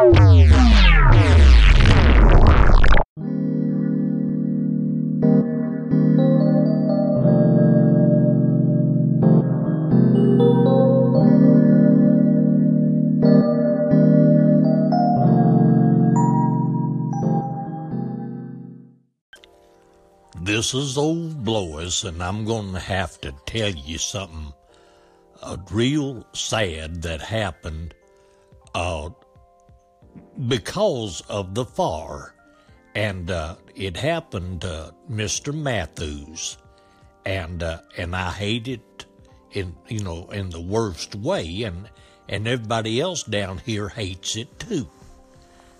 This is old Blois, and I'm going to have to tell you something uh, real sad that happened uh, because of the fire. And uh, it happened to Mr. Matthews. And uh, and I hate it in you know in the worst way and and everybody else down here hates it too.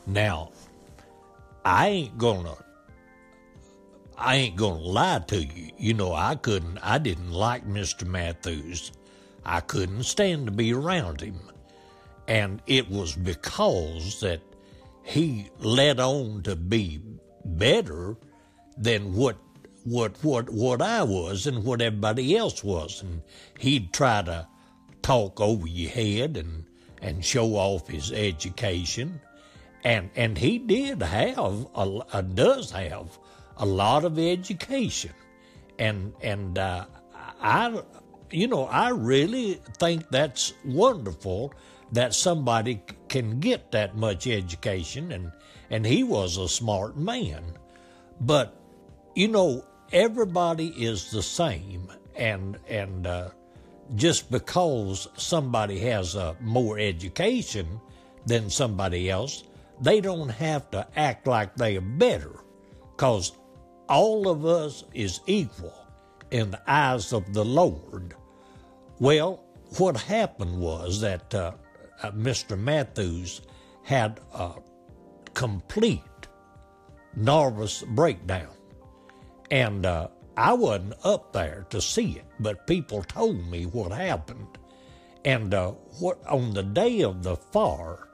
Now, I ain't gonna I ain't gonna lie to you. You know, I couldn't, I didn't like Mr. Matthews. I couldn't stand to be around him. And it was because that he led on to be better than what what what what I was and what everybody else was. And he'd try to talk over your head and and show off his education. And and he did have a, a does have a lot of education, and and uh, I, you know, I really think that's wonderful that somebody can get that much education, and and he was a smart man, but you know, everybody is the same, and and uh, just because somebody has a more education than somebody else, they don't have to act like they are better, cause all of us is equal in the eyes of the Lord. Well, what happened was that uh, uh, Mr. Matthews had a complete nervous breakdown. And uh, I wasn't up there to see it, but people told me what happened. And uh, what on the day of the fire,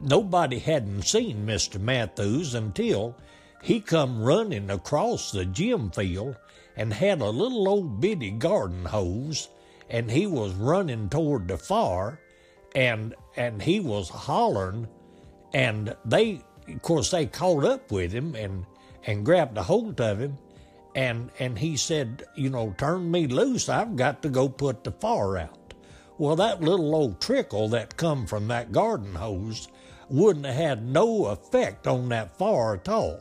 nobody hadn't seen Mr. Matthews until he come running across the gym field and had a little old bitty garden hose and he was running toward the fire and and he was hollering and they of course they caught up with him and and grabbed a hold of him and and he said you know turn me loose i've got to go put the fire out well that little old trickle that come from that garden hose wouldn't have had no effect on that fire at all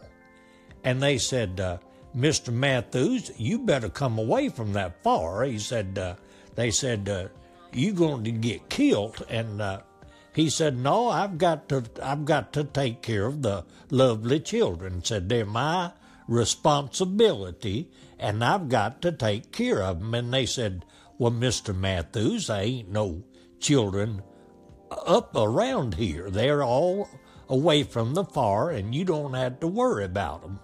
and they said, uh, Mr. Matthews, you better come away from that fire. He said, uh, they said, uh, you going to get killed. And uh, he said, no, I've got to, I've got to take care of the lovely children. Said they're my responsibility, and I've got to take care of them. And they said, well, Mr. Matthews, there ain't no children up around here. They're all away from the fire, and you don't have to worry about them.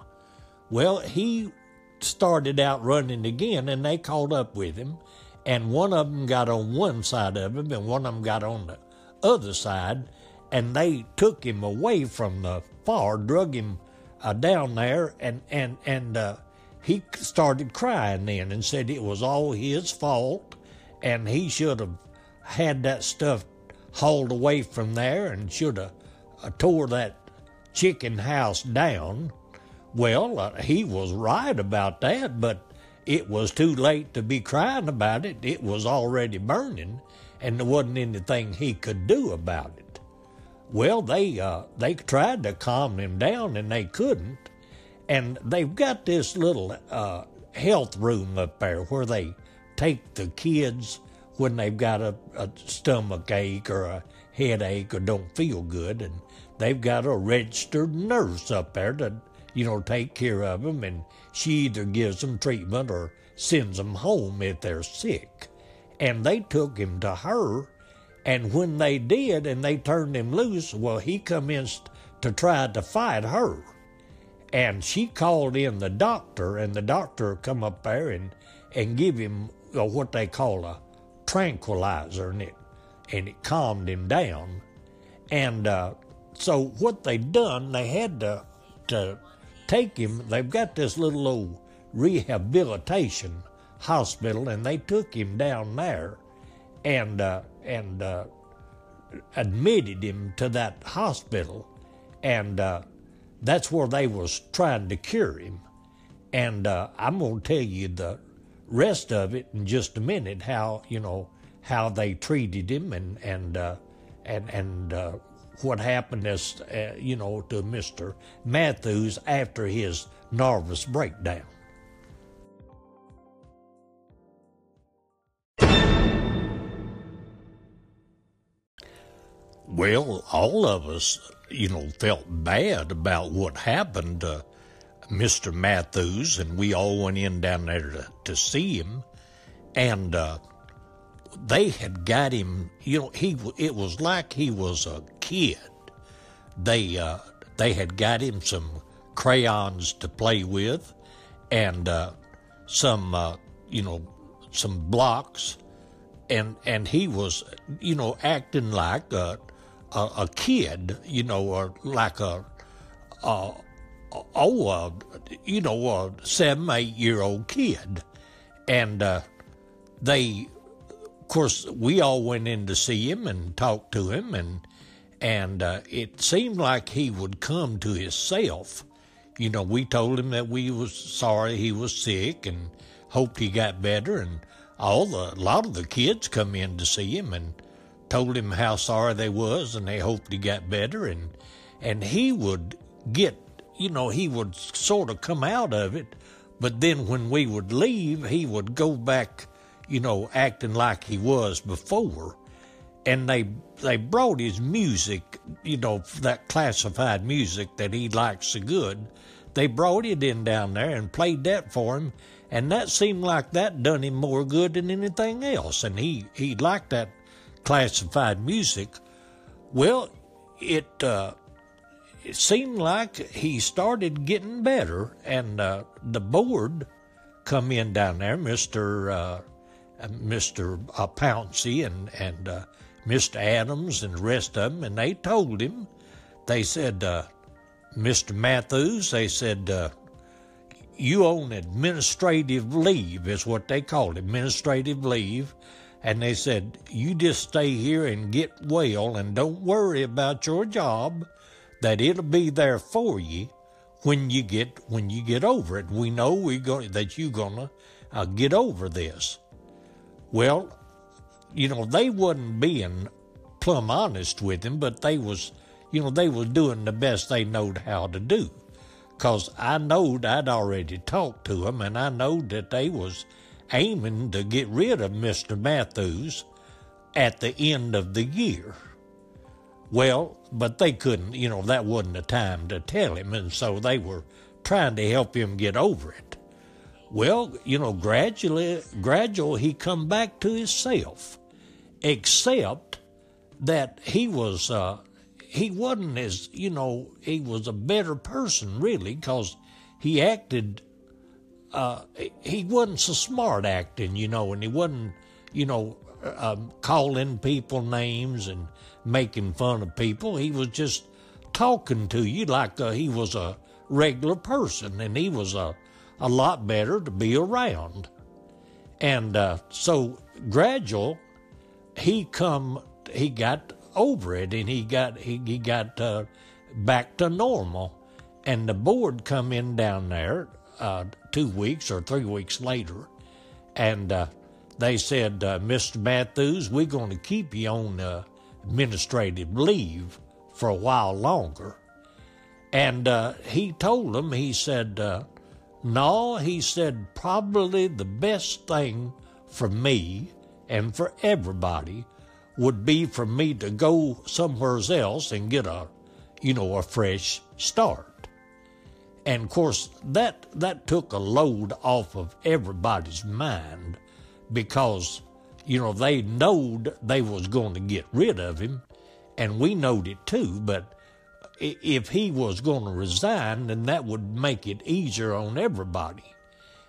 Well, he started out running again, and they caught up with him. And one of them got on one side of him, and one of them got on the other side. And they took him away from the far, drug him uh, down there, and and and uh, he started crying then and said it was all his fault, and he should have had that stuff hauled away from there and should have uh, tore that chicken house down well, uh, he was right about that, but it was too late to be crying about it. It was already burning, and there wasn't anything he could do about it. Well, they uh, they tried to calm him down, and they couldn't. And they've got this little uh, health room up there where they take the kids when they've got a, a stomach ache or a headache or don't feel good, and they've got a registered nurse up there to you know, take care of them, and she either gives them treatment or sends them home if they're sick. And they took him to her, and when they did, and they turned him loose, well, he commenced to try to fight her. And she called in the doctor, and the doctor come up there and, and give him uh, what they call a tranquilizer, and it, and it calmed him down. And uh, so what they done, they had to, to take him. They've got this little old rehabilitation hospital, and they took him down there, and uh, and uh, admitted him to that hospital, and uh, that's where they was trying to cure him. And uh, I'm going to tell you the rest of it in just a minute. How you know how they treated him and and uh, and and uh, what happened as uh, you know to Mister Matthews after his nervous breakdown. Well, all of us, you know, felt bad about what happened to Mr. Matthews, and we all went in down there to, to see him. And uh, they had got him, you know, he it was like he was a kid. They uh, they had got him some crayons to play with, and uh, some, uh, you know, some blocks, and and he was, you know, acting like a a, a kid, you know, or like a, a oh, you know, a seven, eight year old kid. And uh, they, of course, we all went in to see him and talk to him, and and uh, it seemed like he would come to himself. You know, we told him that we was sorry he was sick and hoped he got better, and all the a lot of the kids come in to see him and told him how sorry they was and they hoped he got better. And and he would get you know he would sort of come out of it. But then when we would leave he would go back you know acting like he was before and they they brought his music you know that classified music that he likes so good. They brought it in down there and played that for him. And that seemed like that done him more good than anything else. And he he liked that classified music. Well, it uh, it seemed like he started getting better, and uh, the board come in down there, Mister uh, Mister uh, Pouncey and and Mister Adams and the rest of them, and they told him, they said, uh, Mister Matthews, they said. Uh, you on administrative leave is what they called administrative leave and they said, You just stay here and get well and don't worry about your job, that it'll be there for you when you get when you get over it. We know we're going that you're gonna uh, get over this. Well, you know they wasn't being plumb honest with him, but they was, you know, they was doing the best they knowed how to do. Cause I knowed I'd already talked to them, and I knowed that they was aiming to get rid of Mr. Matthews at the end of the year. Well, but they couldn't, you know, that wasn't the time to tell him, and so they were trying to help him get over it. Well, you know, gradually, gradual, he come back to himself, except that he was, uh, he wasn't as, you know, he was a better person really, because he acted uh, he wasn't so smart acting, you know, and he wasn't, you know, um, calling people names and making fun of people. He was just talking to you like uh, he was a regular person, and he was a, a lot better to be around. And uh, so gradual, he come, he got over it, and he got he, he got uh, back to normal. And the board come in down there uh, two weeks or three weeks later, and uh, they said, uh, Mr. Matthews, we're going to keep you on uh, administrative leave for a while longer. And uh, he told them, he said, uh, no, he said, probably the best thing for me and for everybody would be for me to go somewhere else and get a, you know, a fresh start. And of course, that, that took a load off of everybody's mind because, you know, they knowed they was going to get rid of him, and we knowed it too, but if he was going to resign, then that would make it easier on everybody.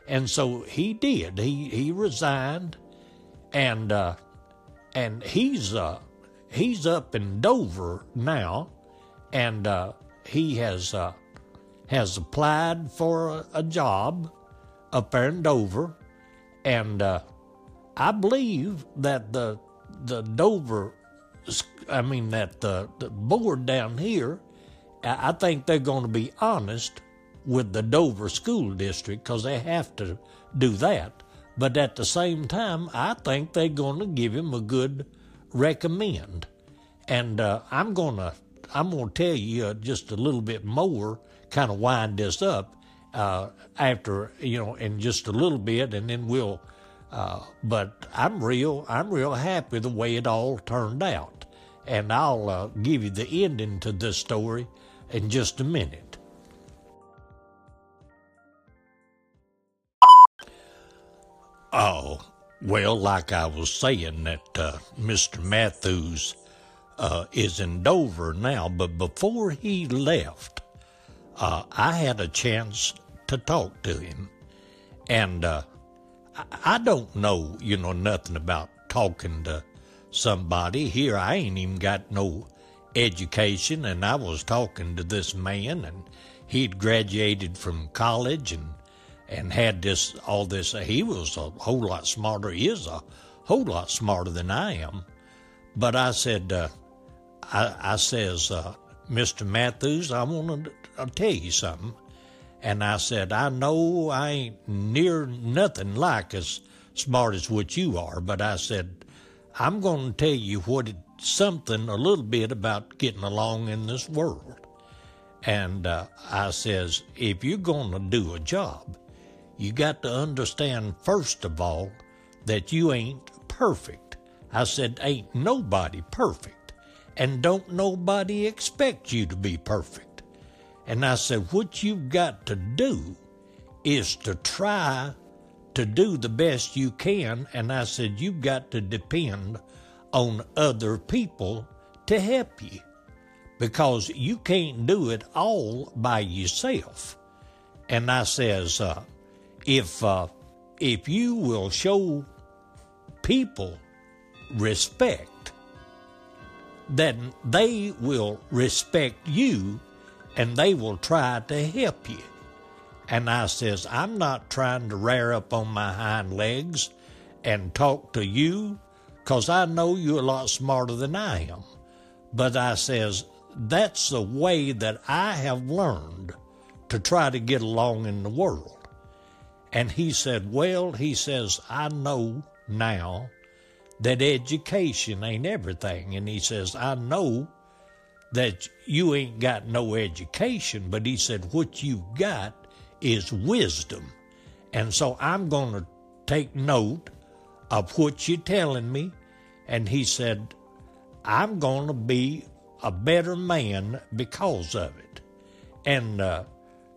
And so he did. He he resigned, and uh, and he's uh, he's up in Dover now, and uh, he has uh, has applied for a, a job up there in Dover, and uh, I believe that the the Dover I mean that the, the board down here, I think they're going to be honest with the Dover School District because they have to do that. But at the same time, I think they're going to give him a good recommend. And uh, I'm going to I'm going to tell you uh, just a little bit more, kind of wind this up uh, after you know in just a little bit, and then we'll. Uh, but I'm real I'm real happy the way it all turned out, and I'll uh, give you the ending to this story in just a minute. Oh, well, like I was saying, that uh, Mr. Matthews uh, is in Dover now, but before he left, uh, I had a chance to talk to him. And uh, I don't know, you know, nothing about talking to somebody. Here, I ain't even got no education, and I was talking to this man, and he'd graduated from college and and had this all this. He was a whole lot smarter. He is a whole lot smarter than I am. But I said, uh, I, I says, uh, Mr. Matthews, I want to tell you something. And I said, I know I ain't near nothing like as smart as what you are, but I said, I'm going to tell you what it, something a little bit about getting along in this world. And uh, I says, if you're going to do a job, you got to understand first of all that you ain't perfect. I said, ain't nobody perfect and don't nobody expect you to be perfect. And I said, what you've got to do is to try to do the best you can. And I said, you've got to depend on other people to help you because you can't do it all by yourself. And I says, uh, if uh, if you will show people respect then they will respect you and they will try to help you. And I says, I'm not trying to rear up on my hind legs and talk to you because I know you're a lot smarter than I am. But I says, that's the way that I have learned to try to get along in the world. And he said, Well, he says, I know now that education ain't everything. And he says, I know that you ain't got no education, but he said, what you've got is wisdom. And so I'm going to take note of what you're telling me. And he said, I'm going to be a better man because of it. And uh,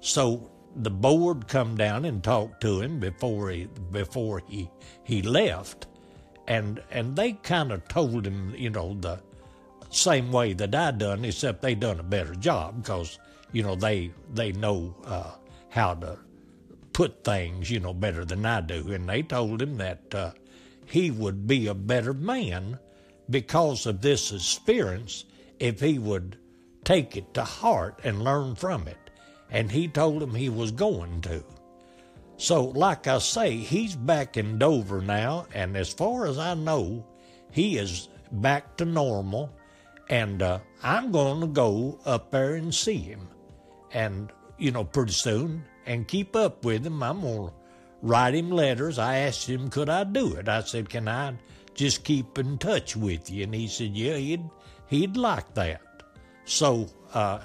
so the board come down and talked to him before he before he he left. And and they kind of told him, you know, the same way that I done, except they done a better job because you know they they know uh, how to put things, you know, better than I do, and they told him that uh, he would be a better man because of this experience if he would take it to heart and learn from it, and he told him he was going to. So, like I say, he's back in Dover now, and as far as I know, he is back to normal. And uh, I'm going to go up there and see him, and you know, pretty soon, and keep up with him. I'm going to write him letters. I asked him, could I do it? I said, can I just keep in touch with you? And he said, yeah, he'd he'd like that. So, uh,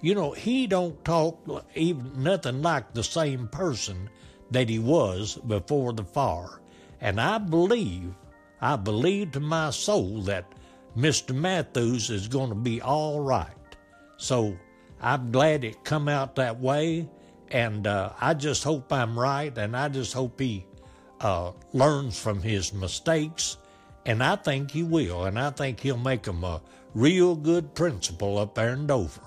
you know, he don't talk even nothing like the same person that he was before the fire. And I believe, I believe to my soul that Mr. Matthews is going to be all right. So I'm glad it come out that way, and uh, I just hope I'm right, and I just hope he uh, learns from his mistakes, and I think he will, and I think he'll make them a real good principal up there in Dover.